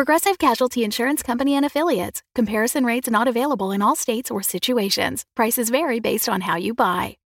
Progressive Casualty Insurance Company and Affiliates. Comparison rates not available in all states or situations. Prices vary based on how you buy.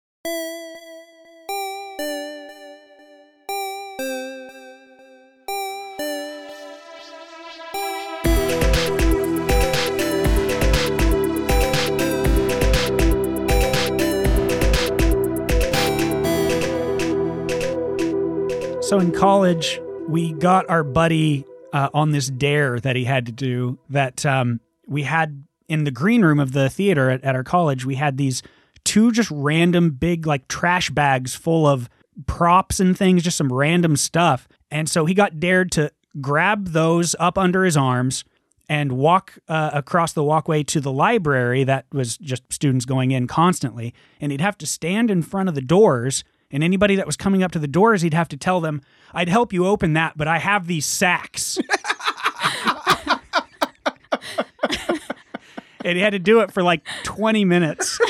So in college, we got our buddy uh, on this dare that he had to do. That um, we had in the green room of the theater at, at our college. We had these two just random big like trash bags full of props and things, just some random stuff. And so he got dared to grab those up under his arms and walk uh, across the walkway to the library that was just students going in constantly. And he'd have to stand in front of the doors. And anybody that was coming up to the doors, he'd have to tell them, I'd help you open that, but I have these sacks. and he had to do it for like 20 minutes.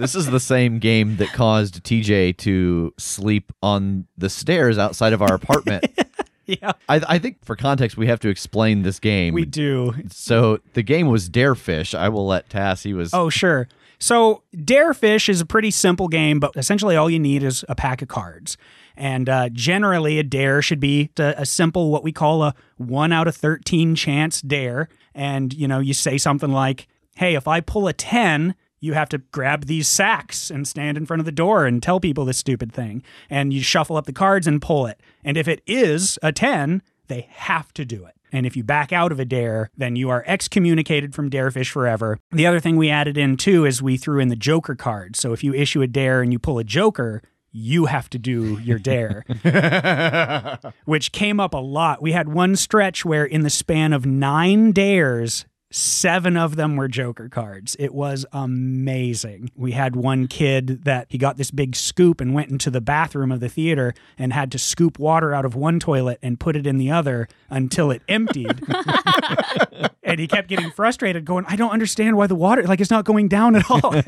This is the same game that caused TJ to sleep on the stairs outside of our apartment. yeah, I, I think for context, we have to explain this game. we do. So the game was Darefish. I will let Tass. He was. Oh, sure. So, Dare Fish is a pretty simple game, but essentially all you need is a pack of cards. And uh, generally, a dare should be a, a simple, what we call a one out of 13 chance dare. And, you know, you say something like, hey, if I pull a 10, you have to grab these sacks and stand in front of the door and tell people this stupid thing. And you shuffle up the cards and pull it. And if it is a 10, they have to do it. And if you back out of a dare, then you are excommunicated from Darefish forever. The other thing we added in too is we threw in the Joker card. So if you issue a dare and you pull a Joker, you have to do your dare, which came up a lot. We had one stretch where, in the span of nine dares, seven of them were Joker cards. It was amazing. We had one kid that he got this big scoop and went into the bathroom of the theater and had to scoop water out of one toilet and put it in the other until it emptied. and he kept getting frustrated, going, I don't understand why the water, like, it's not going down at all.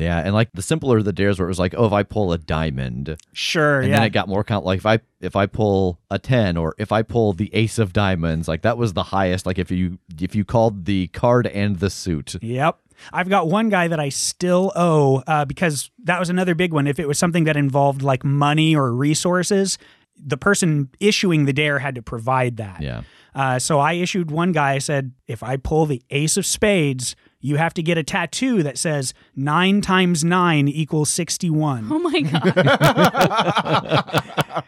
Yeah, and like the simpler the dares were, it was like, oh, if I pull a diamond, sure, and yeah. then it got more count. Like if I if I pull a ten, or if I pull the ace of diamonds, like that was the highest. Like if you if you called the card and the suit. Yep. I've got one guy that I still owe uh, because that was another big one. If it was something that involved like money or resources, the person issuing the dare had to provide that. Yeah. Uh, so I issued one guy. I said, if I pull the ace of spades, you have to get a tattoo that says nine times nine equals 61. Oh my god.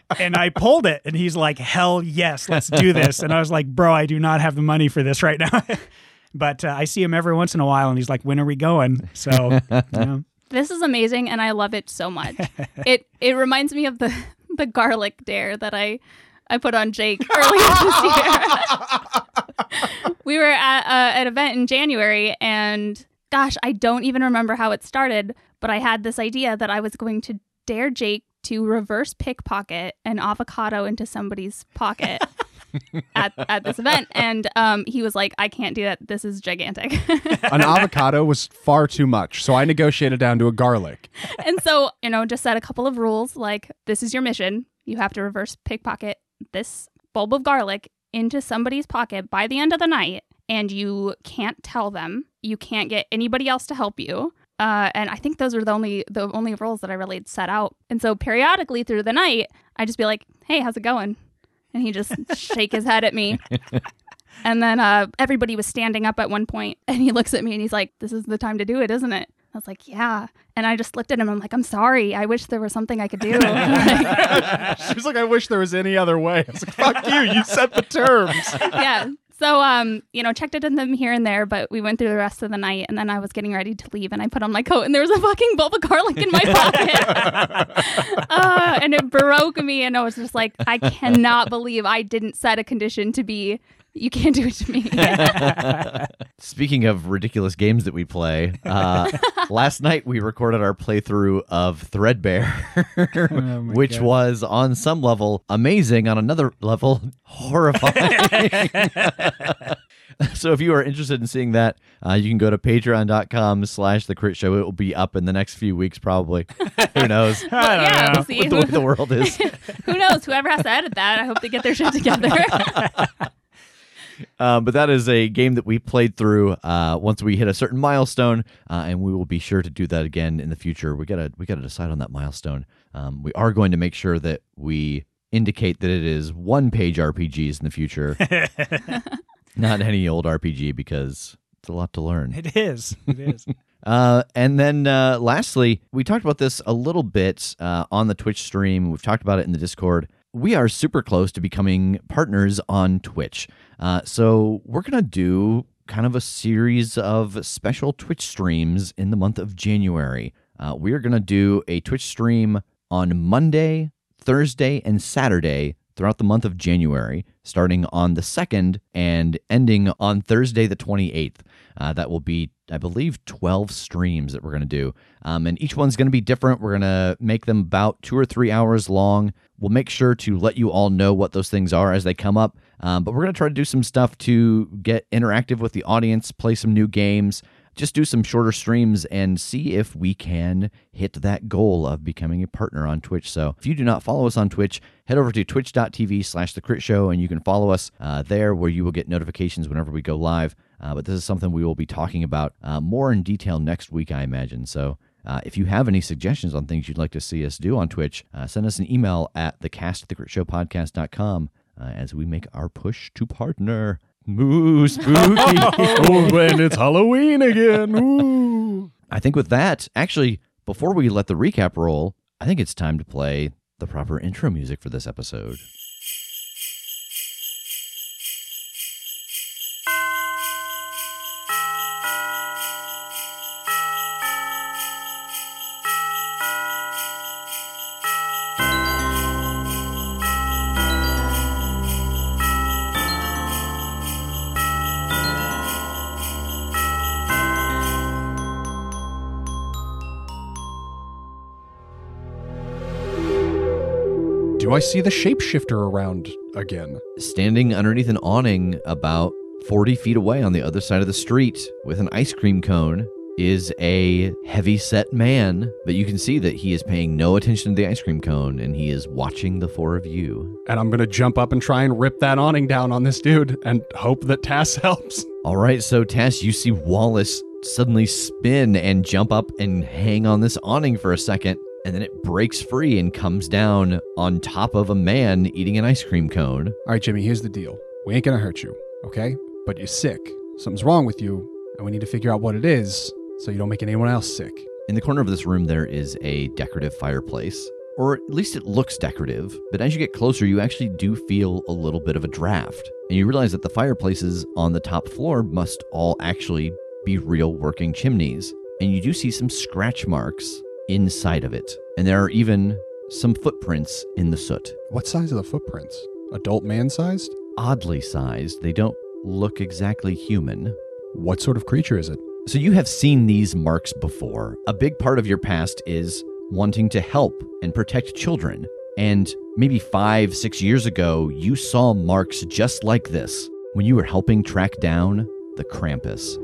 and I pulled it, and he's like, hell yes, let's do this. And I was like, bro, I do not have the money for this right now. but uh, I see him every once in a while, and he's like, when are we going? So, you know. this is amazing and I love it so much. it it reminds me of the the garlic dare that I I put on Jake earlier this year. we were at uh, an event in January and gosh, I don't even remember how it started, but I had this idea that I was going to dare Jake to reverse pickpocket an avocado into somebody's pocket. at, at this event and um, he was like i can't do that this is gigantic An avocado was far too much, so I negotiated down to a garlic. and so, you know, just set a couple of rules like this is your mission. You have to reverse pickpocket this bulb of garlic into somebody's pocket by the end of the night, and you can't tell them. You can't get anybody else to help you. Uh, and I think those are the only the only rules that I really set out. And so periodically through the night, I just be like, "Hey, how's it going?" And he just shake his head at me. And then uh, everybody was standing up at one point, and he looks at me and he's like, "This is the time to do it, isn't it?" I was like, "Yeah." And I just looked at him. I'm like, "I'm sorry. I wish there was something I could do." she was like, I wish there was any other way. I was like, fuck you, you set the terms. yeah. So, um, you know, checked it in them here and there, but we went through the rest of the night, and then I was getting ready to leave, and I put on my coat, and there was a fucking bulb of garlic in my pocket, uh, and it broke me, and I was just like, I cannot believe I didn't set a condition to be, you can't do it to me. Speaking of ridiculous games that we play, uh, last night we recorded our playthrough of Threadbare, Oh which God. was on some level amazing, on another level horrifying. so if you are interested in seeing that, uh, you can go to patreon.com slash the crit show. It will be up in the next few weeks, probably. Who knows? I don't yeah, know. we'll see. With the way the world is. Who knows? Whoever has to edit that, I hope they get their shit together. Um, but that is a game that we played through uh, once we hit a certain milestone, uh, and we will be sure to do that again in the future. We gotta we gotta decide on that milestone. Um, we are going to make sure that we indicate that it is one page RPGs in the future, not any old RPG because it's a lot to learn. It is. It is. Uh, and then uh, lastly, we talked about this a little bit uh, on the Twitch stream. We've talked about it in the Discord. We are super close to becoming partners on Twitch. Uh, so we're going to do kind of a series of special Twitch streams in the month of January. Uh, we are going to do a Twitch stream on Monday, Thursday, and Saturday throughout the month of January, starting on the 2nd and ending on Thursday, the 28th. Uh, that will be, I believe, 12 streams that we're going to do. Um, and each one's going to be different. We're going to make them about two or three hours long. We'll make sure to let you all know what those things are as they come up. Um, but we're going to try to do some stuff to get interactive with the audience, play some new games, just do some shorter streams and see if we can hit that goal of becoming a partner on Twitch. So if you do not follow us on Twitch, head over to twitch.tv slash the crit show and you can follow us uh, there where you will get notifications whenever we go live. Uh, but this is something we will be talking about uh, more in detail next week, I imagine. So uh, if you have any suggestions on things you'd like to see us do on Twitch, uh, send us an email at thecast@thecritshowpodcast.com uh, as we make our push to partner. Moo spooky. oh, oh and it's Halloween again. Ooh. I think with that, actually, before we let the recap roll, I think it's time to play the proper intro music for this episode. Do I see the shapeshifter around again? Standing underneath an awning about 40 feet away on the other side of the street with an ice cream cone is a heavy set man, but you can see that he is paying no attention to the ice cream cone and he is watching the four of you. And I'm gonna jump up and try and rip that awning down on this dude and hope that Tass helps. All right, so Tass, you see Wallace suddenly spin and jump up and hang on this awning for a second, and then it breaks free and comes down on top of a man eating an ice cream cone. All right, Jimmy, here's the deal. We ain't gonna hurt you, okay? But you're sick. Something's wrong with you, and we need to figure out what it is so you don't make anyone else sick. In the corner of this room, there is a decorative fireplace, or at least it looks decorative, but as you get closer, you actually do feel a little bit of a draft. And you realize that the fireplaces on the top floor must all actually be real working chimneys. And you do see some scratch marks inside of it. And there are even some footprints in the soot. What size are the footprints? Adult man sized? Oddly sized, they don't look exactly human. What sort of creature is it? So you have seen these marks before. A big part of your past is wanting to help and protect children. And maybe five, six years ago, you saw marks just like this when you were helping track down the Krampus.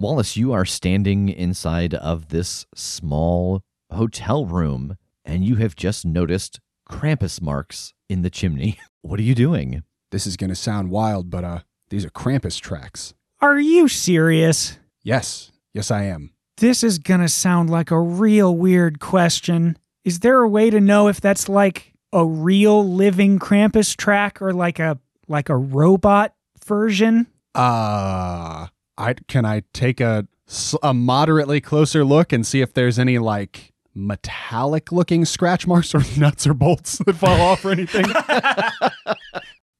Wallace, you are standing inside of this small hotel room and you have just noticed Krampus marks in the chimney. What are you doing? This is gonna sound wild, but uh, these are Krampus tracks. Are you serious? Yes, yes, I am. This is gonna sound like a real weird question. Is there a way to know if that's like a real living Krampus track or like a like a robot version? Uh, I can I take a a moderately closer look and see if there's any like metallic looking scratch marks or nuts or bolts that fall off or anything.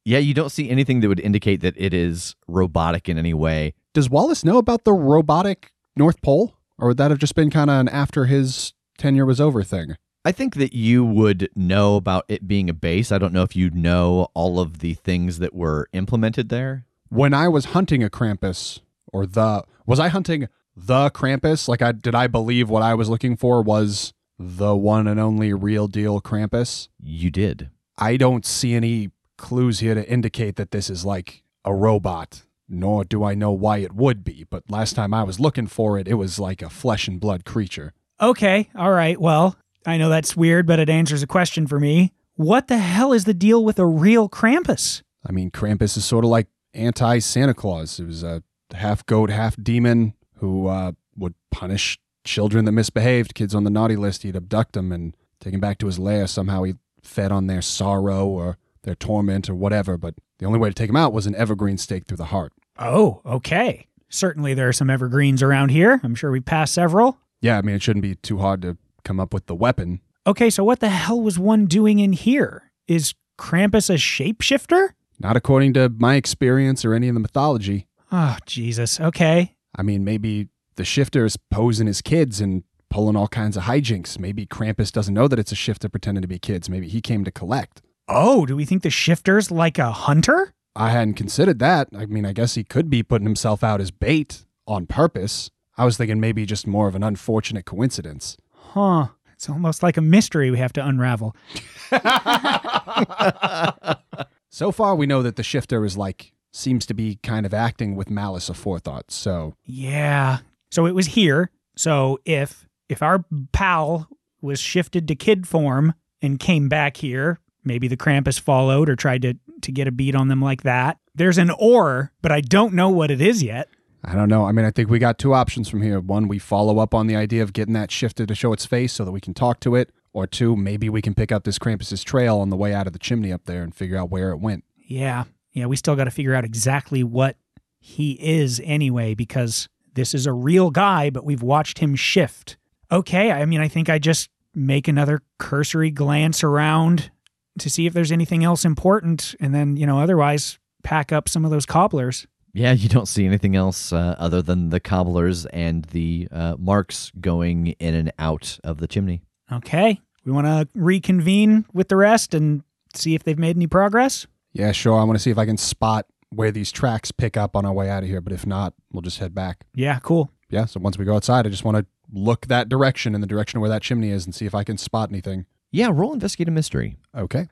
Yeah, you don't see anything that would indicate that it is robotic in any way. Does Wallace know about the robotic North Pole, or would that have just been kind of an after his tenure was over thing? I think that you would know about it being a base. I don't know if you know all of the things that were implemented there. when I was hunting a Krampus, or the was I hunting the Krampus? Like, I did I believe what I was looking for was the one and only real deal Krampus? You did. I don't see any clues here to indicate that this is like a robot, nor do I know why it would be. But last time I was looking for it, it was like a flesh and blood creature. Okay, all right. Well, I know that's weird, but it answers a question for me. What the hell is the deal with a real Krampus? I mean, Krampus is sort of like anti Santa Claus. It was a half goat, half demon who uh, would punish children that misbehaved, kids on the naughty list. He'd abduct them and take them back to his lair. Somehow he fed on their sorrow or their torment or whatever. But the only way to take him out was an evergreen stake through the heart. Oh, okay. Certainly there are some evergreens around here. I'm sure we passed several. Yeah, I mean, it shouldn't be too hard to come up with the weapon. Okay, so what the hell was one doing in here? Is Krampus a shapeshifter? Not according to my experience or any of the mythology. Oh, Jesus. Okay. I mean, maybe the shifter is posing as kids and pulling all kinds of hijinks. Maybe Krampus doesn't know that it's a shifter pretending to be kids. Maybe he came to collect. Oh, do we think the shifter's like a hunter? I hadn't considered that. I mean, I guess he could be putting himself out as bait on purpose. I was thinking maybe just more of an unfortunate coincidence. Huh. It's almost like a mystery we have to unravel. So far, we know that the shifter is like, seems to be kind of acting with malice aforethought. So, Yeah. So it was here. So if if our pal was shifted to kid form and came back here, maybe the Krampus followed or tried to to get a beat on them like that. There's an or, but I don't know what it is yet. I don't know. I mean, I think we got two options from here. One, we follow up on the idea of getting that shifter to show its face so that we can talk to it. Or two, maybe we can pick up this Krampus's trail on the way out of the chimney up there and figure out where it went. Yeah. Yeah, we still got to figure out exactly what he is anyway because this is a real guy, but we've watched him shift. Okay, I mean, I think I just make another cursory glance around to see if there's anything else important and then, you know, otherwise pack up some of those cobblers. Yeah, you don't see anything else uh, other than the cobblers and the uh, marks going in and out of the chimney. Okay. We want to reconvene with the rest and see if they've made any progress. Yeah, sure. I want to see if I can spot where these tracks pick up on our way out of here. But if not, we'll just head back. Yeah, cool. Yeah, so once we go outside, I just want to look that direction in the direction of where that chimney is and see if I can spot anything. Yeah, roll investigate a mystery. Okay.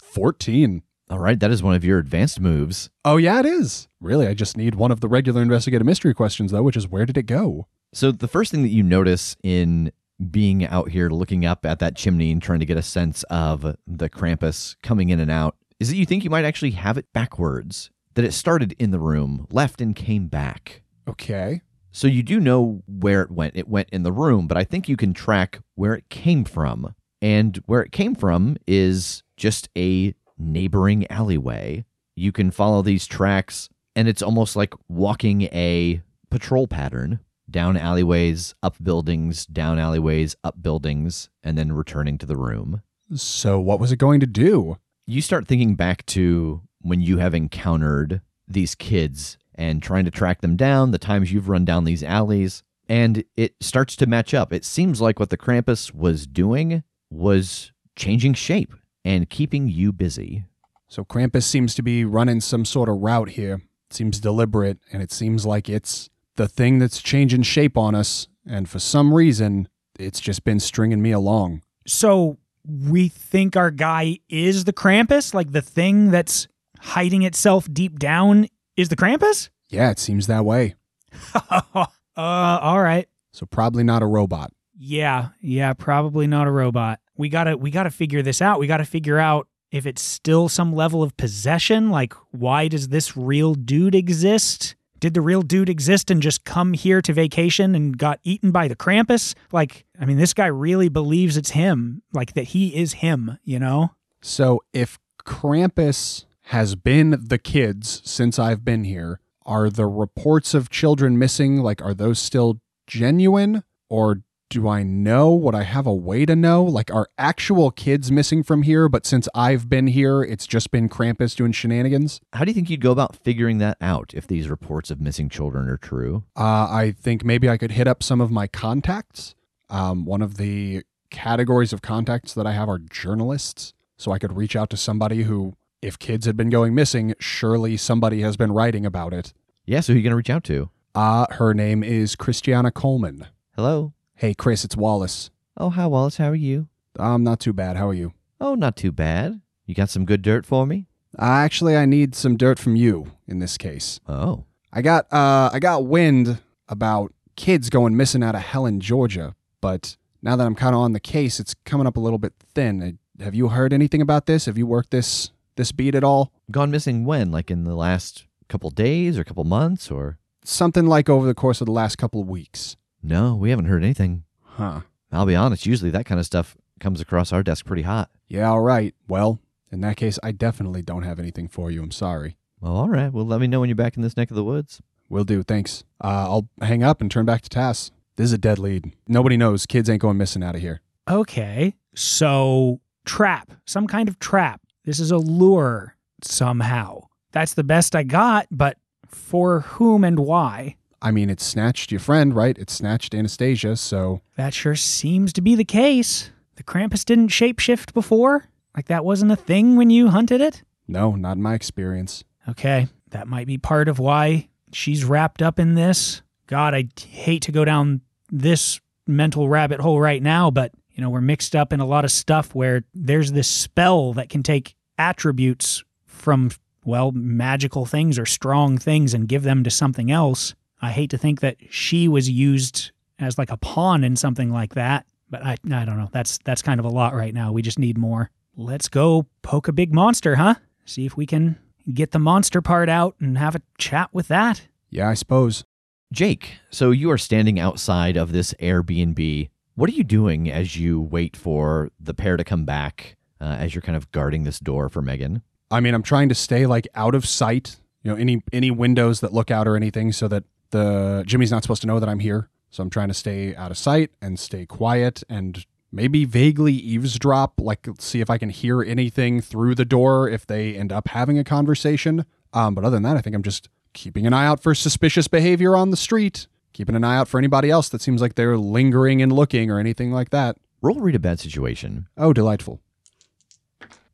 14. All right, that is one of your advanced moves. Oh, yeah, it is. Really, I just need one of the regular investigative mystery questions, though, which is where did it go? So the first thing that you notice in being out here looking up at that chimney and trying to get a sense of the Krampus coming in and out is that you think you might actually have it backwards. That it started in the room, left and came back. Okay. So you do know where it went. It went in the room, but I think you can track where it came from. And where it came from is just a neighboring alleyway. You can follow these tracks, and it's almost like walking a patrol pattern down alleyways, up buildings, down alleyways, up buildings, and then returning to the room. So, what was it going to do? You start thinking back to when you have encountered these kids and trying to track them down, the times you've run down these alleys, and it starts to match up. It seems like what the Krampus was doing was changing shape and keeping you busy. So, Krampus seems to be running some sort of route here. It seems deliberate, and it seems like it's the thing that's changing shape on us. And for some reason, it's just been stringing me along. So we think our guy is the Krampus? Like the thing that's hiding itself deep down is the Krampus? Yeah, it seems that way. uh, all right. So, probably not a robot. Yeah, yeah, probably not a robot. We gotta we gotta figure this out. We gotta figure out if it's still some level of possession. Like, why does this real dude exist? Did the real dude exist and just come here to vacation and got eaten by the Krampus? Like, I mean, this guy really believes it's him, like that he is him, you know? So, if Krampus has been the kids since I've been here, are the reports of children missing, like, are those still genuine? Or do I know? Would I have a way to know? Like, are actual kids missing from here, but since I've been here, it's just been Krampus doing shenanigans? How do you think you'd go about figuring that out if these reports of missing children are true? Uh, I think maybe I could hit up some of my contacts. Um, one of the categories of contacts that I have are journalists. So I could reach out to somebody who if kids had been going missing, surely somebody has been writing about it. Yeah, so who are you going to reach out to? Uh, her name is Christiana Coleman. Hello. Hey, Chris, it's Wallace. Oh, hi, Wallace. How are you? I'm not too bad. How are you? Oh, not too bad. You got some good dirt for me? Uh, actually, I need some dirt from you in this case. Oh. I got uh, I got wind about kids going missing out of Helen, Georgia, but now that I'm kind of on the case, it's coming up a little bit thin. Uh, Have you heard anything about this? Have you worked this this beat at all? Gone missing when? Like in the last couple days or couple months or? Something like over the course of the last couple of weeks. No, we haven't heard anything. Huh. I'll be honest, usually that kind of stuff comes across our desk pretty hot. Yeah, all right. Well, in that case, I definitely don't have anything for you. I'm sorry. Well, all right. Well, let me know when you're back in this neck of the woods. Will do. Thanks. Uh, I'll hang up and turn back to Tass. This is a dead lead. Nobody knows. Kids ain't going missing out of here. Okay. So, trap, some kind of trap. This is a lure somehow. That's the best I got, but for whom and why? I mean, it snatched your friend, right? It snatched Anastasia, so That sure seems to be the case. The Krampus didn't shapeshift before? Like that wasn't a thing when you hunted it? no, not in my experience. Okay, that might be part of why she's wrapped up in this. God, I hate to go down this mental rabbit hole right now, but you know, we're mixed up in a lot of stuff where there's this spell that can take attributes from well, magical things or strong things and give them to something else. I hate to think that she was used as like a pawn in something like that, but I I don't know. That's that's kind of a lot right now. We just need more. Let's go poke a big monster, huh? See if we can get the monster part out and have a chat with that. Yeah, I suppose. Jake, so you are standing outside of this Airbnb. What are you doing as you wait for the pair to come back, uh, as you're kind of guarding this door for Megan? I mean, I'm trying to stay like out of sight, you know, any any windows that look out or anything so that the Jimmy's not supposed to know that I'm here. So I'm trying to stay out of sight and stay quiet and maybe vaguely eavesdrop, like see if I can hear anything through the door if they end up having a conversation. Um, but other than that, I think I'm just keeping an eye out for suspicious behavior on the street, keeping an eye out for anybody else that seems like they're lingering and looking or anything like that. Roll read a bad situation. Oh, delightful.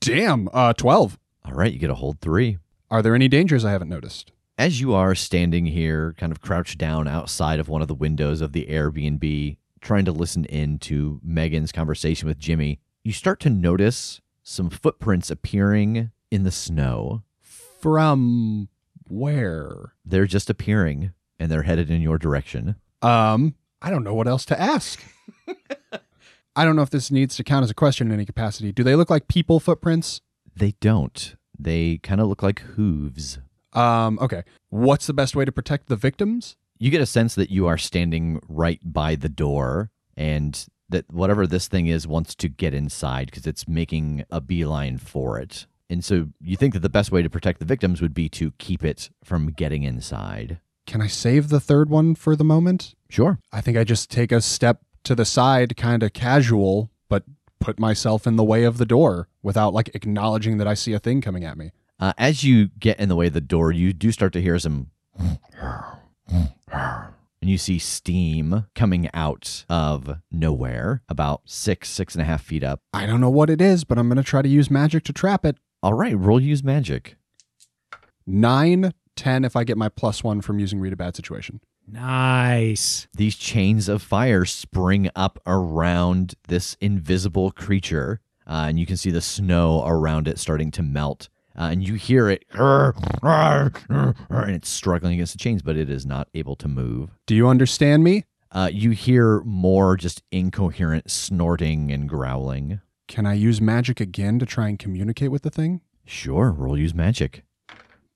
Damn, uh 12. All right, you get a hold three. Are there any dangers I haven't noticed? As you are standing here, kind of crouched down outside of one of the windows of the Airbnb, trying to listen in to Megan's conversation with Jimmy, you start to notice some footprints appearing in the snow. From where? They're just appearing and they're headed in your direction. Um, I don't know what else to ask. I don't know if this needs to count as a question in any capacity. Do they look like people footprints? They don't. They kind of look like hooves. Um, okay. What's the best way to protect the victims? You get a sense that you are standing right by the door and that whatever this thing is wants to get inside because it's making a beeline for it. And so you think that the best way to protect the victims would be to keep it from getting inside. Can I save the third one for the moment? Sure. I think I just take a step to the side, kind of casual, but put myself in the way of the door without like acknowledging that I see a thing coming at me. Uh, as you get in the way of the door, you do start to hear some. And you see steam coming out of nowhere, about six, six and a half feet up. I don't know what it is, but I'm going to try to use magic to trap it. All right, roll use magic. Nine, ten if I get my plus one from using read a bad situation. Nice. These chains of fire spring up around this invisible creature, uh, and you can see the snow around it starting to melt. Uh, and you hear it, and it's struggling against the chains, but it is not able to move. Do you understand me? Uh, you hear more just incoherent snorting and growling. Can I use magic again to try and communicate with the thing? Sure, roll use magic.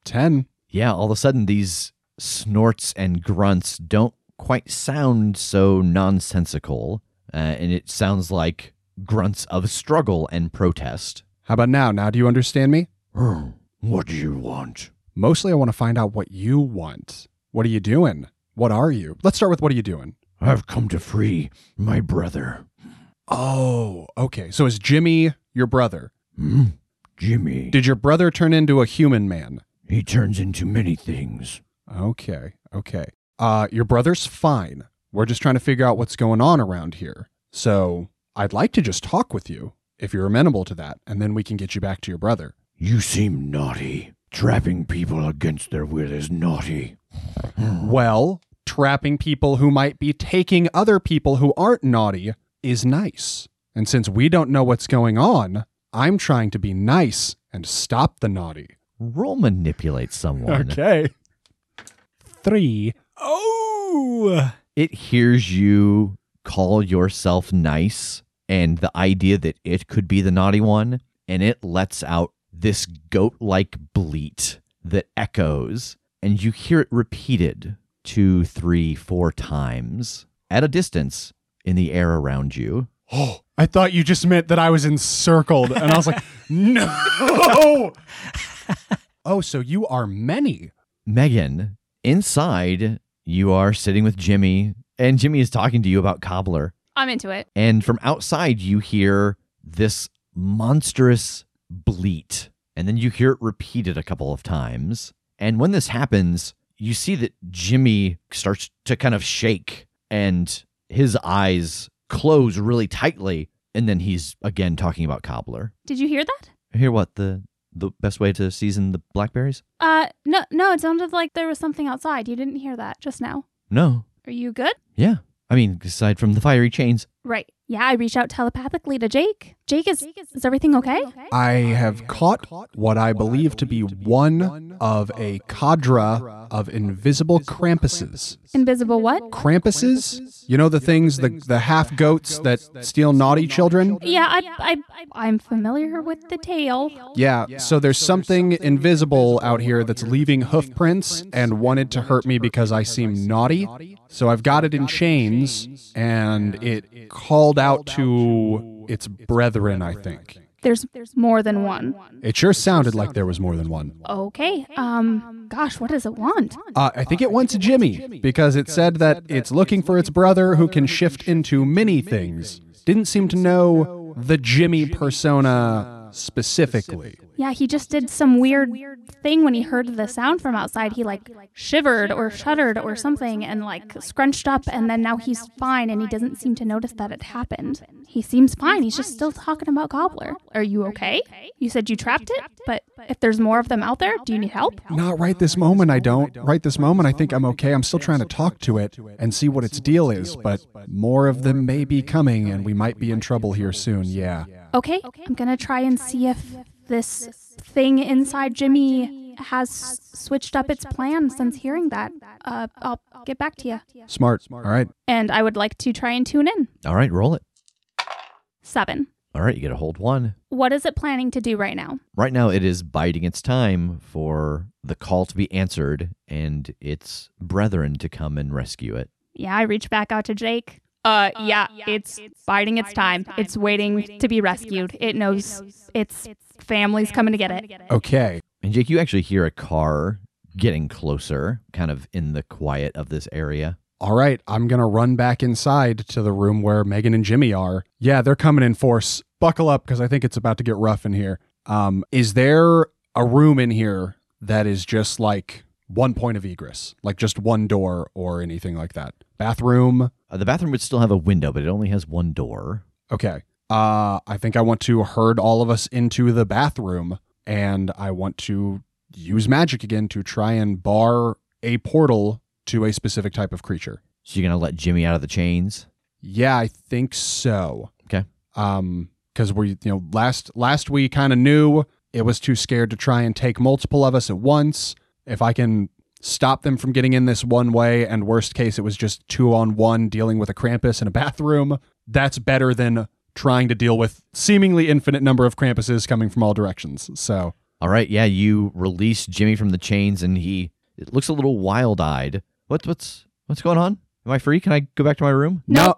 10. Yeah, all of a sudden these snorts and grunts don't quite sound so nonsensical, uh, and it sounds like grunts of struggle and protest. How about now? Now do you understand me? What do you want? Mostly I want to find out what you want. What are you doing? What are you? Let's start with what are you doing? I've come to free my brother. Oh, okay. So is Jimmy your brother? Hmm? Jimmy. Did your brother turn into a human man? He turns into many things. Okay, okay. Uh, your brother's fine. We're just trying to figure out what's going on around here. So I'd like to just talk with you if you're amenable to that, and then we can get you back to your brother. You seem naughty. Trapping people against their will is naughty. Well, trapping people who might be taking other people who aren't naughty is nice. And since we don't know what's going on, I'm trying to be nice and stop the naughty. Roll manipulate someone. Okay. Three. Oh, It hears you call yourself nice and the idea that it could be the naughty one, and it lets out this goat like bleat that echoes, and you hear it repeated two, three, four times at a distance in the air around you. Oh, I thought you just meant that I was encircled. And I was like, no. oh, so you are many. Megan, inside, you are sitting with Jimmy, and Jimmy is talking to you about Cobbler. I'm into it. And from outside, you hear this monstrous bleat. And then you hear it repeated a couple of times. And when this happens, you see that Jimmy starts to kind of shake and his eyes close really tightly. And then he's again talking about Cobbler. Did you hear that? Hear what? The the best way to season the blackberries? Uh, no, no. It sounded like there was something outside. You didn't hear that just now. No. Are you good? Yeah. I mean, aside from the fiery chains. Right. Yeah, I reach out telepathically to Jake. Jake, is is everything okay? I have caught what I believe to be one of a cadre of invisible Krampuses. Invisible what? Krampuses? You know the things, the, the half goats that steal naughty children? Yeah, I, I, I'm familiar with the tale. Yeah, so there's something invisible out here that's leaving hoof prints and wanted to hurt me because I seem naughty. So I've got it in chains and it called out to its brethren, I think. There's there's more than one. It sure sounded like there was more than one. Okay. Um. Gosh, what does it want? Uh, I think it wants Jimmy because it said that it's looking for its brother who can shift into many things. Didn't seem to know the Jimmy persona specifically. Yeah, he just did some weird thing when he heard the sound from outside. He like shivered or shuddered or something and like scrunched up, and then now he's fine and he doesn't seem to notice that it happened. He seems fine. He's just still talking about Gobbler. Are you okay? You said you trapped it, but if there's more of them out there, do you need help? Not right this moment, I don't. Right this moment, I think I'm okay. I'm still trying to talk to it and see what its deal is, but more of them may be coming and we might be in trouble here soon, yeah. Okay, I'm gonna try and see if this thing inside Jimmy has switched up its plan since hearing that. Uh, I'll get back to you. Smart. All right. And I would like to try and tune in. All right, roll it. Seven. All right, you get a hold one. What is it planning to do right now? Right now, it is biding its time for the call to be answered and its brethren to come and rescue it. Yeah, I reach back out to Jake. Uh, yeah, it's biding its time. It's waiting to be rescued. It knows its family's coming to get it. Okay. And Jake, you actually hear a car getting closer, kind of in the quiet of this area. All right. I'm going to run back inside to the room where Megan and Jimmy are. Yeah, they're coming in force. Buckle up because I think it's about to get rough in here. Um, is there a room in here that is just like one point of egress, like just one door or anything like that? Bathroom? Uh, the bathroom would still have a window, but it only has one door. Okay. Uh, I think I want to herd all of us into the bathroom and I want to use magic again to try and bar a portal to a specific type of creature. So you're going to let Jimmy out of the chains? Yeah, I think so. Okay. Um, because we, you know, last last we kind of knew it was too scared to try and take multiple of us at once. If I can stop them from getting in this one way, and worst case, it was just two on one dealing with a Krampus in a bathroom. That's better than trying to deal with seemingly infinite number of Krampuses coming from all directions. So, All right, yeah, you release Jimmy from the chains and he it looks a little wild-eyed. What what's what's going on? Am I free? Can I go back to my room? no,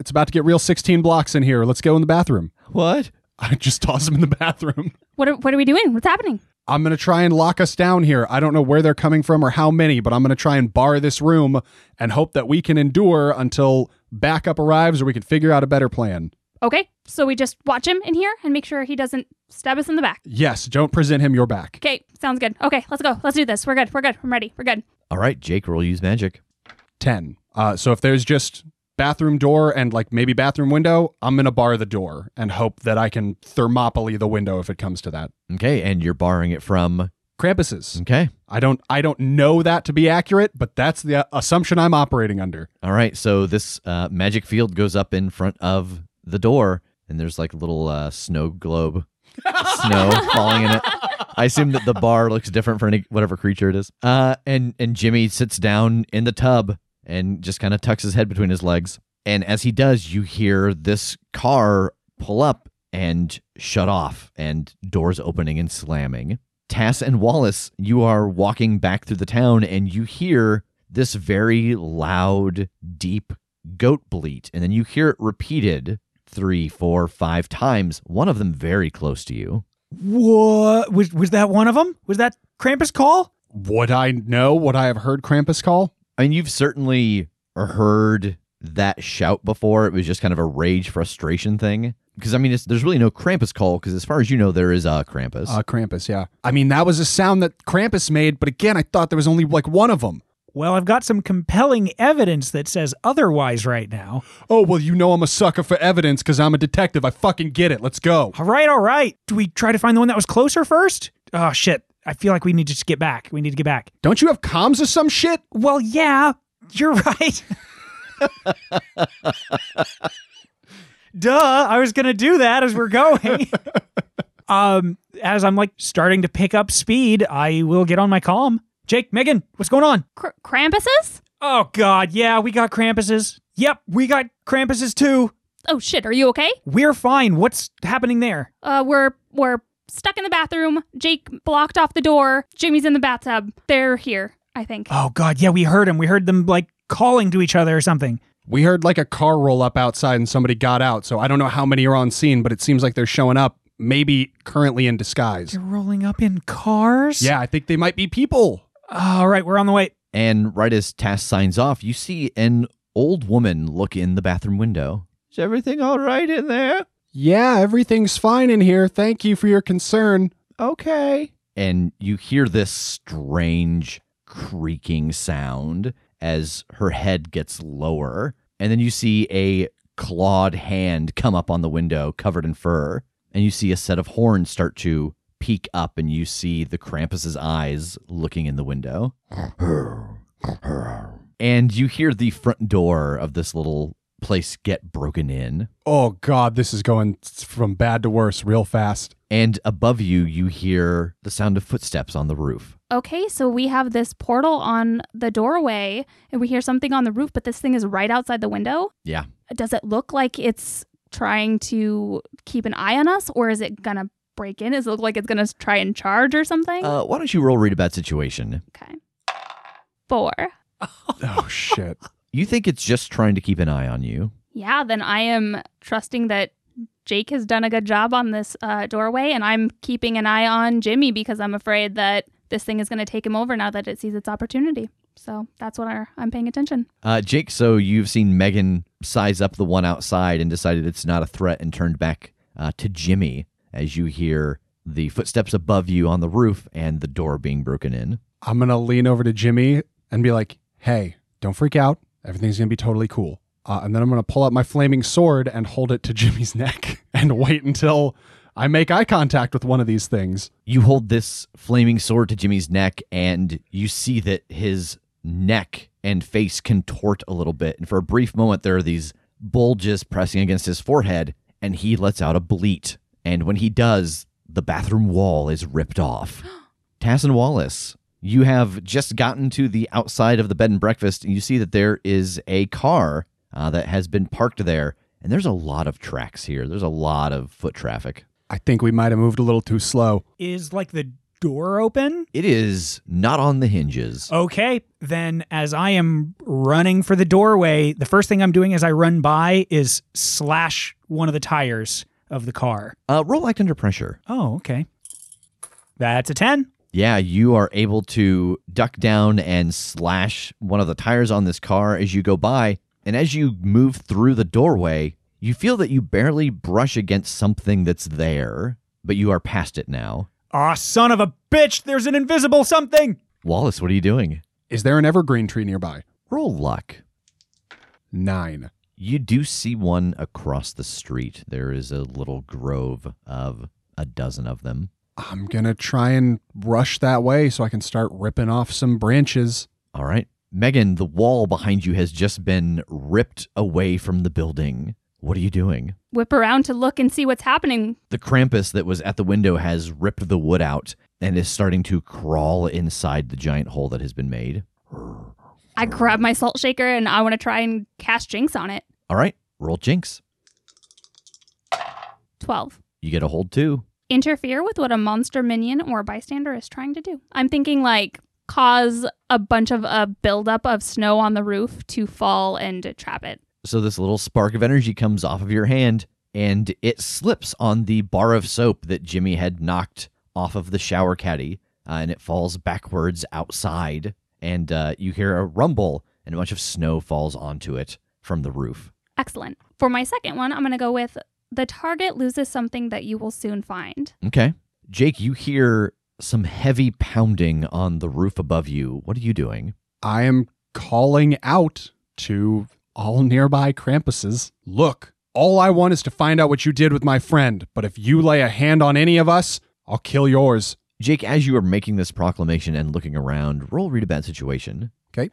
it's about to get real 16 blocks in here. Let's go in the bathroom. What? I just toss him in the bathroom. What are, what are we doing? What's happening? I'm going to try and lock us down here. I don't know where they're coming from or how many, but I'm going to try and bar this room and hope that we can endure until backup arrives or we can figure out a better plan. Okay, so we just watch him in here and make sure he doesn't stab us in the back. Yes, don't present him your back. Okay, sounds good. Okay, let's go. Let's do this. We're good. We're good. I'm ready. We're good. All right, Jake, roll use magic. 10. Uh, so if there's just bathroom door and like maybe bathroom window, I'm going to bar the door and hope that I can thermopylae the window if it comes to that. Okay, and you're barring it from. Krampus's. Okay. I don't I don't know that to be accurate, but that's the uh, assumption I'm operating under. All right, so this uh, magic field goes up in front of the door, and there's like a little uh, snow globe, snow falling in it. I assume that the bar looks different for any whatever creature it is. Uh, and and Jimmy sits down in the tub and just kind of tucks his head between his legs. And as he does, you hear this car pull up and shut off, and doors opening and slamming. Tass and Wallace, you are walking back through the town, and you hear this very loud, deep goat bleat, and then you hear it repeated three, four, five times. One of them very close to you. What was was that one of them? Was that Krampus call? Would I know what I have heard Krampus call? I mean, you've certainly heard that shout before. It was just kind of a rage frustration thing. Because I mean, it's, there's really no Krampus call. Because as far as you know, there is a Krampus. Uh, Krampus, yeah. I mean, that was a sound that Krampus made, but again, I thought there was only like one of them. Well, I've got some compelling evidence that says otherwise right now. Oh, well, you know I'm a sucker for evidence because I'm a detective. I fucking get it. Let's go. All right, all right. Do we try to find the one that was closer first? Oh shit. I feel like we need to just get back. We need to get back. Don't you have comms or some shit? Well, yeah, you're right. Duh, I was going to do that as we're going. um as I'm like starting to pick up speed, I will get on my comm. Jake, Megan, what's going on? Kr- Krampuses? Oh god, yeah, we got Krampuses. Yep, we got Krampuses too. Oh shit, are you okay? We're fine. What's happening there? Uh, we're we're stuck in the bathroom. Jake blocked off the door. Jimmy's in the bathtub. They're here, I think. Oh god, yeah, we heard him. We heard them like calling to each other or something. We heard like a car roll up outside and somebody got out. So I don't know how many are on scene, but it seems like they're showing up, maybe currently in disguise. They're rolling up in cars? Yeah, I think they might be people. All right, we're on the way. and right as Tass signs off, you see an old woman look in the bathroom window. Is everything all right in there? Yeah, everything's fine in here. Thank you for your concern. okay. And you hear this strange creaking sound as her head gets lower. And then you see a clawed hand come up on the window covered in fur. And you see a set of horns start to peek up, and you see the Krampus's eyes looking in the window. And you hear the front door of this little place get broken in. Oh, God, this is going from bad to worse real fast. And above you, you hear the sound of footsteps on the roof. Okay, so we have this portal on the doorway, and we hear something on the roof, but this thing is right outside the window. Yeah. Does it look like it's trying to keep an eye on us, or is it gonna break in? Does it look like it's gonna try and charge or something? Uh, why don't you roll read a bad situation? okay. Four. Oh, shit. You think it's just trying to keep an eye on you. Yeah, then I am trusting that Jake has done a good job on this uh, doorway, and I'm keeping an eye on Jimmy because I'm afraid that this thing is going to take him over now that it sees its opportunity. So that's what I- I'm paying attention. Uh, Jake, so you've seen Megan size up the one outside and decided it's not a threat and turned back uh, to Jimmy as you hear the footsteps above you on the roof and the door being broken in. I'm going to lean over to Jimmy and be like, hey, don't freak out. Everything's going to be totally cool. Uh, and then I'm going to pull out my flaming sword and hold it to Jimmy's neck and wait until I make eye contact with one of these things. You hold this flaming sword to Jimmy's neck, and you see that his neck and face contort a little bit. And for a brief moment, there are these bulges pressing against his forehead, and he lets out a bleat. And when he does, the bathroom wall is ripped off. Tass and Wallace, you have just gotten to the outside of the bed and breakfast, and you see that there is a car uh, that has been parked there. And there's a lot of tracks here. There's a lot of foot traffic. I think we might have moved a little too slow. Is like the door open? It is not on the hinges. Okay, then as I am running for the doorway, the first thing I'm doing as I run by is slash one of the tires of the car. Uh, roll act under pressure. Oh, okay. That's a 10. Yeah, you are able to duck down and slash one of the tires on this car as you go by. And as you move through the doorway, you feel that you barely brush against something that's there, but you are past it now. Aw, son of a bitch, there's an invisible something. Wallace, what are you doing? Is there an evergreen tree nearby? Roll luck. Nine. You do see one across the street. There is a little grove of a dozen of them. I'm going to try and rush that way so I can start ripping off some branches. All right. Megan, the wall behind you has just been ripped away from the building. What are you doing? Whip around to look and see what's happening. The Krampus that was at the window has ripped the wood out and is starting to crawl inside the giant hole that has been made. I grab my salt shaker and I want to try and cast Jinx on it. All right, roll Jinx. 12. You get a hold too. Interfere with what a monster minion or bystander is trying to do. I'm thinking like cause a bunch of a buildup of snow on the roof to fall and trap it. So this little spark of energy comes off of your hand and it slips on the bar of soap that Jimmy had knocked off of the shower caddy uh, and it falls backwards outside and uh, you hear a rumble and a bunch of snow falls onto it from the roof. Excellent. For my second one, I'm going to go with the target loses something that you will soon find. Okay. Jake, you hear some heavy pounding on the roof above you. What are you doing? I am calling out to all nearby Krampuses. Look, all I want is to find out what you did with my friend, but if you lay a hand on any of us, I'll kill yours. Jake, as you are making this proclamation and looking around, roll read a bad situation. Okay.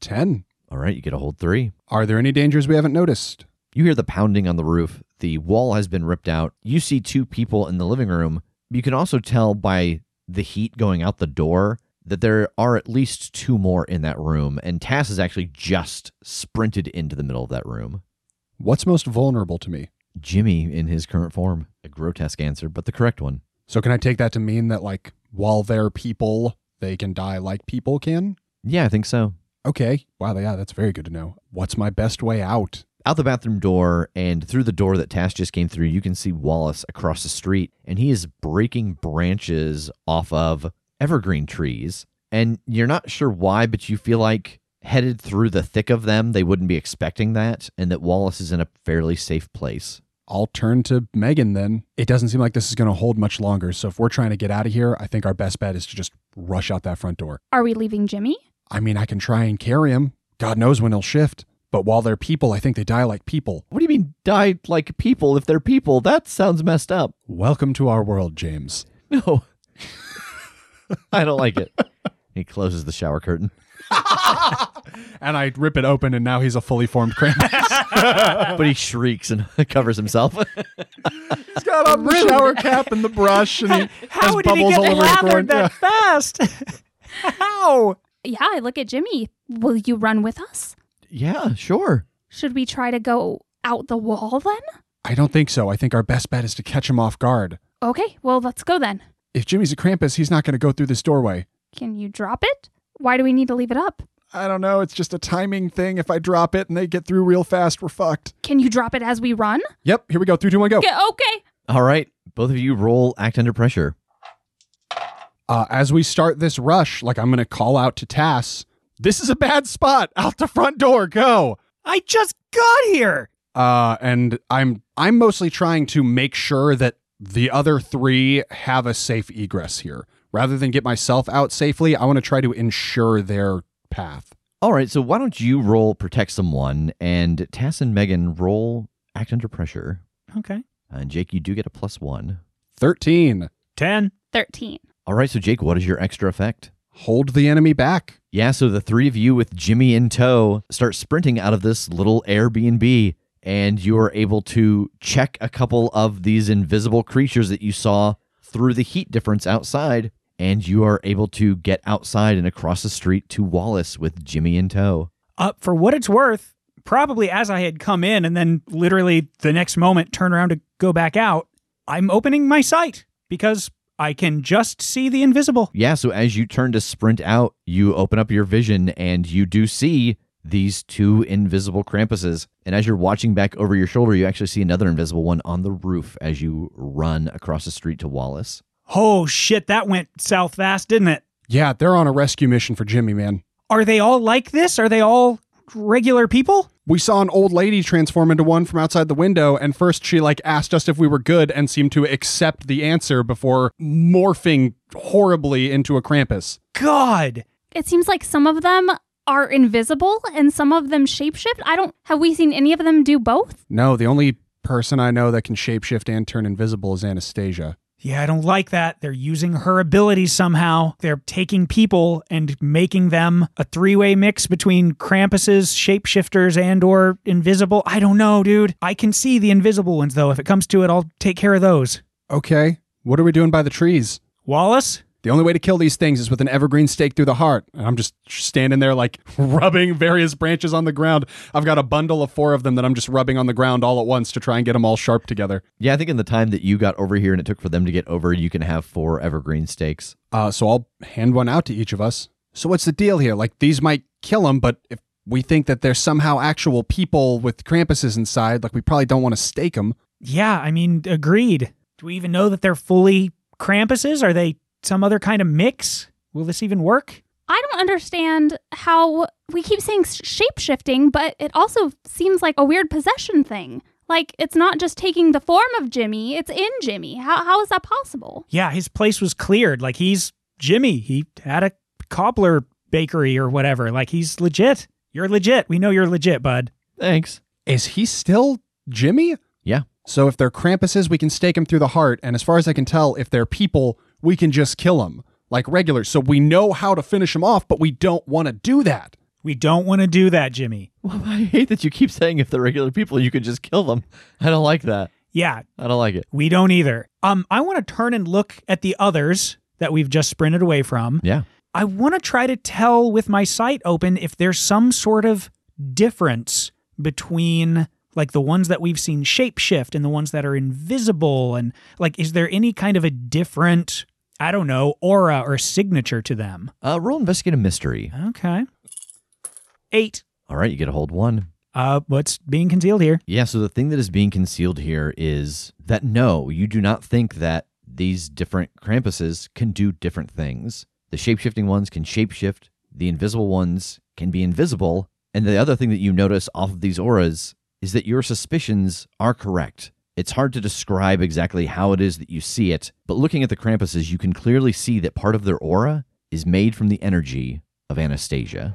10. All right, you get a hold three. Are there any dangers we haven't noticed? You hear the pounding on the roof. The wall has been ripped out. You see two people in the living room. You can also tell by the heat going out the door that there are at least two more in that room, and Tass has actually just sprinted into the middle of that room. What's most vulnerable to me? Jimmy in his current form. A grotesque answer, but the correct one. So can I take that to mean that like while they're people, they can die like people can? Yeah, I think so. Okay. Wow, yeah, that's very good to know. What's my best way out? Out the bathroom door and through the door that Tass just came through, you can see Wallace across the street, and he is breaking branches off of evergreen trees. And you're not sure why, but you feel like headed through the thick of them, they wouldn't be expecting that, and that Wallace is in a fairly safe place. I'll turn to Megan then. It doesn't seem like this is going to hold much longer. So if we're trying to get out of here, I think our best bet is to just rush out that front door. Are we leaving Jimmy? I mean, I can try and carry him. God knows when he'll shift. But while they're people, I think they die like people. What do you mean, die like people? If they're people, that sounds messed up. Welcome to our world, James. No. I don't like it. He closes the shower curtain. And I rip it open, and now he's a fully formed Krampus. but he shrieks and covers himself. he's got on the shower cap and the brush, and he How has did he bubbles all over his groin. lathered that fast? How? Yeah, I look at Jimmy. Will you run with us? Yeah, sure. Should we try to go out the wall then? I don't think so. I think our best bet is to catch him off guard. Okay, well, let's go then. If Jimmy's a Krampus, he's not going to go through this doorway. Can you drop it? Why do we need to leave it up? I don't know. It's just a timing thing. If I drop it and they get through real fast, we're fucked. Can you drop it as we run? Yep. Here we go. Three, two, one, go. Okay, okay. All right. Both of you roll act under pressure. Uh, as we start this rush, like I'm going to call out to Tass. This is a bad spot. Out the front door. Go. I just got here. Uh, and I'm I'm mostly trying to make sure that the other three have a safe egress here. Rather than get myself out safely, I want to try to ensure their path. All right. So why don't you roll protect someone and Tass and Megan roll act under pressure. Okay. And Jake, you do get a plus one. Thirteen. 10. 13. All right. So Jake, what is your extra effect? Hold the enemy back. Yeah. So the three of you with Jimmy in tow start sprinting out of this little Airbnb. And you are able to check a couple of these invisible creatures that you saw through the heat difference outside. And you are able to get outside and across the street to Wallace with Jimmy in tow. Uh, for what it's worth, probably as I had come in and then literally the next moment turn around to go back out, I'm opening my sight because I can just see the invisible. Yeah, so as you turn to sprint out, you open up your vision and you do see these two invisible Krampuses. And as you're watching back over your shoulder, you actually see another invisible one on the roof as you run across the street to Wallace. Oh shit, that went south fast, didn't it? Yeah, they're on a rescue mission for Jimmy, man. Are they all like this? Are they all regular people? We saw an old lady transform into one from outside the window, and first she like asked us if we were good and seemed to accept the answer before morphing horribly into a Krampus. God. It seems like some of them are invisible and some of them shapeshift? I don't have we seen any of them do both? No, the only person I know that can shapeshift and turn invisible is Anastasia. Yeah, I don't like that. They're using her abilities somehow. They're taking people and making them a three-way mix between Krampus's shapeshifters and or invisible. I don't know, dude. I can see the invisible ones though. If it comes to it, I'll take care of those. Okay, what are we doing by the trees? Wallace? The only way to kill these things is with an evergreen stake through the heart. And I'm just standing there, like rubbing various branches on the ground. I've got a bundle of four of them that I'm just rubbing on the ground all at once to try and get them all sharp together. Yeah, I think in the time that you got over here and it took for them to get over, you can have four evergreen stakes. Uh, so I'll hand one out to each of us. So what's the deal here? Like these might kill them, but if we think that they're somehow actual people with Krampuses inside, like we probably don't want to stake them. Yeah, I mean, agreed. Do we even know that they're fully Krampuses? Are they some other kind of mix? Will this even work? I don't understand how we keep saying shape shifting, but it also seems like a weird possession thing. Like it's not just taking the form of Jimmy, it's in Jimmy. How, how is that possible? Yeah, his place was cleared. Like he's Jimmy. He had a cobbler bakery or whatever. Like he's legit. You're legit. We know you're legit, bud. Thanks. Is he still Jimmy? Yeah. So if they're Krampuses, we can stake him through the heart. And as far as I can tell, if they're people, we can just kill them like regular. So we know how to finish them off, but we don't want to do that. We don't want to do that, Jimmy. Well, I hate that you keep saying if they're regular people, you can just kill them. I don't like that. Yeah, I don't like it. we don't either. Um, I want to turn and look at the others that we've just sprinted away from. Yeah. I want to try to tell with my sight open if there's some sort of difference between like the ones that we've seen shapeshift and the ones that are invisible and like is there any kind of a different I don't know aura or signature to them? Uh, roll investigate a mystery. Okay. 8. All right, you get a hold one. Uh what's being concealed here? Yeah, so the thing that is being concealed here is that no, you do not think that these different Krampuses can do different things. The shapeshifting ones can shapeshift, the invisible ones can be invisible, and the other thing that you notice off of these auras is that your suspicions are correct. It's hard to describe exactly how it is that you see it, but looking at the Krampuses, you can clearly see that part of their aura is made from the energy of Anastasia.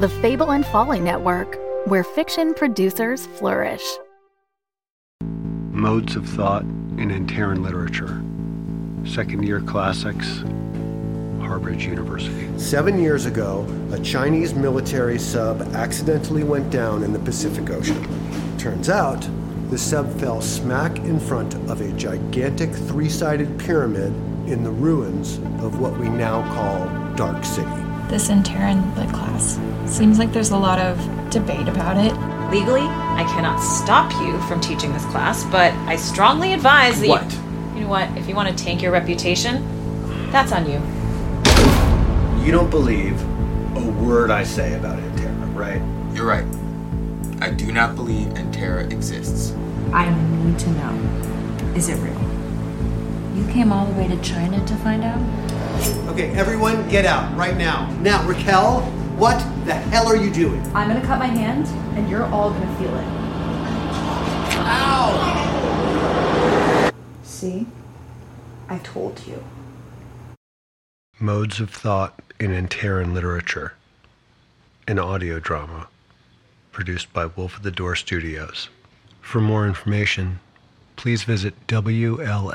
The Fable and Folly Network, where fiction producers flourish. Modes of Thought in Antaran Literature. Second year classics, Harbridge University. Seven years ago, a Chinese military sub accidentally went down in the Pacific Ocean. Turns out, the sub fell smack in front of a gigantic three sided pyramid in the ruins of what we now call Dark City. This Antaran lit class. Seems like there's a lot of debate about it. Legally, I cannot stop you from teaching this class, but I strongly advise that What? you. You know what? If you want to tank your reputation, that's on you. You don't believe a word I say about Antera, right? You're right. I do not believe Antera exists. I need to know. Is it real? You came all the way to China to find out? Okay, everyone get out right now. Now, Raquel, what the hell are you doing? I'm gonna cut my hand, and you're all gonna feel it. Ow! See? I told you. Modes of Thought in Antaran Literature. An audio drama produced by Wolf of the Door Studios. For more information, please visit WLFDR.com.